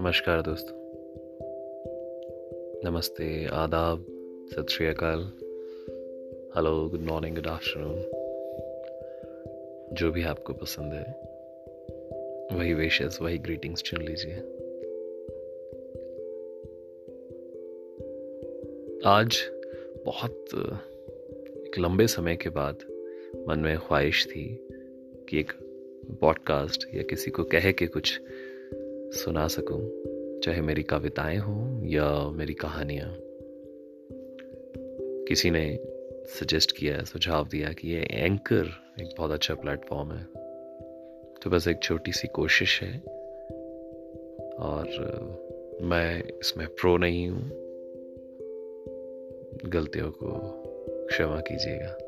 नमस्कार दोस्तों। नमस्ते, आदाब, सत श्री अकाल। Hello good morning good afternoon जो भी आपको पसंद है, वही विशेष वही ग्रीटिंग्स चुन लीजिए। आज बहुत, एक लंबे समय के बाद मन में ख्वाहिश थी कि एक पॉडकास्ट या किसी को कह के कुछ सुना सकूँ, चाहे मेरी कविताएँ हों या मेरी कहानियाँ। किसी ने सजेस्ट किया, सुझाव दिया कि ये एंकर एक बहुत अच्छा प्लेटफॉर्म है। तो बस एक छोटी सी कोशिश है और मैं इसमें प्रो नहीं हूँ। गलतियों को क्षमा कीजिएगा।